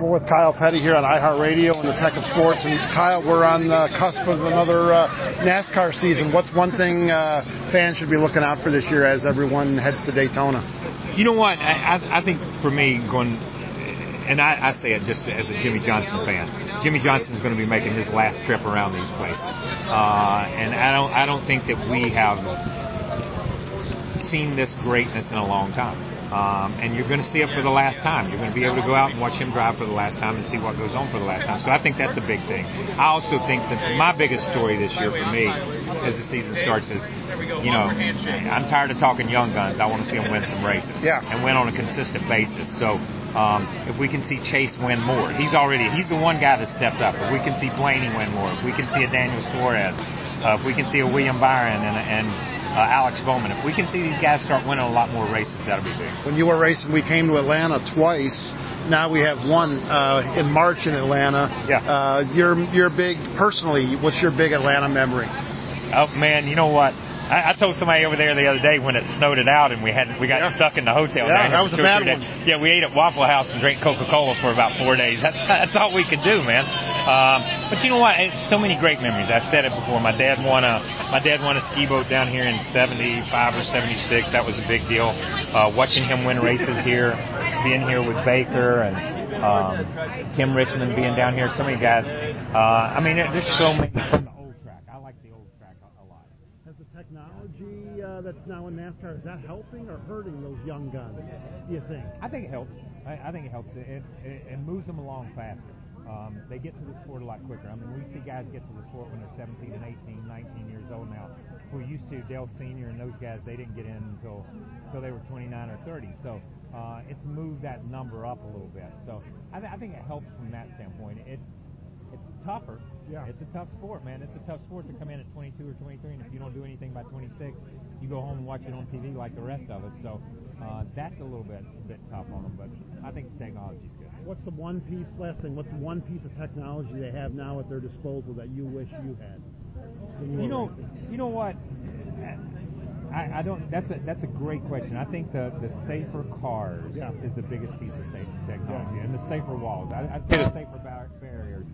We're with Kyle Petty here on iHeartRadio and the Tech of Sports. And Kyle, we're on the cusp of another uh, NASCAR season. What's one thing uh, fans should be looking out for this year as everyone heads to Daytona? You know what? I, I, I think for me, going and I, I say it just as a Jimmie Johnson fan. Jimmie Johnson is going to be making his last trip around these places, uh, and I don't I don't think that we have seen this greatness in a long time. Um, and you're going to see it for the last time. You're going to be able to go out and watch him drive for the last time and see what goes on for the last time. So I think that's a big thing. I also think that my biggest story this year for me, as the season starts, is you know I'm tired of talking young guns. I want to see them win some races yeah. and win on a consistent basis. So um, if we can see Chase win more, he's already he's the one guy that stepped up. If we can see Blaney win more, if we can see a Daniel Suarez, uh, if we can see a William Byron and, and uh, Alex Bowman. If we can see these guys start winning a lot more races, that'll be big. When you were racing, we came to Atlanta twice. Now we have one uh, in March in Atlanta. Yeah. Uh, you're you're big personally. What's your big Atlanta memory? Oh man, you know what? I, I told somebody over there the other day when it snowed it out and we had we got Yeah. stuck in the hotel. Yeah, that was a bad one. days. Yeah, we ate at Waffle House and drank Coca Cola for about four days. That's that's all we could do, man. Um, but you know what? It's so many great memories. I said it before. My dad won a my dad won a ski boat down here in '75 or '76. That was a big deal. Uh, watching him win races here, being here with Baker and um, Tim Richmond being down here. So many guys. Uh, I mean, there's so many from the old track. I like the old track a, a lot. Has the technology uh, that's now in NASCAR is that helping or hurting those young guns? Do you think? I think it helps. I, I think it helps. It, it, it moves them along faster. Um, they get to the sport a lot quicker. I mean, we see guys get to the sport when they're 17 and 18, 19 years old now. We're used to Dale Senior and those guys. They didn't get in until until they were 29 or 30. So uh, it's moved that number up a little bit. So I, th- I think it helps from that standpoint. It it's tougher. Yeah. It's a tough sport, man. It's a tough sport to come in at 22 or 23, and if you don't do anything by 26, you go home and watch it on TV like the rest of us. So uh, that's a little bit bit tough on them, but I think the technology's good. What's the one piece? Last thing. What's the one piece of technology they have now at their disposal that you wish you had? You know, you know what? I, I don't. That's a that's a great question. I think the the safer cars Yeah. is the biggest piece of safety technology, and the safer walls. I, I'd say the safer bar- barriers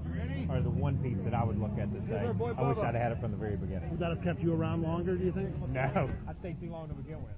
are the one piece that I would look at to say. I wish I'd had it from the very beginning. Would that have kept you around longer? Do you think? No, I stayed too long to begin with.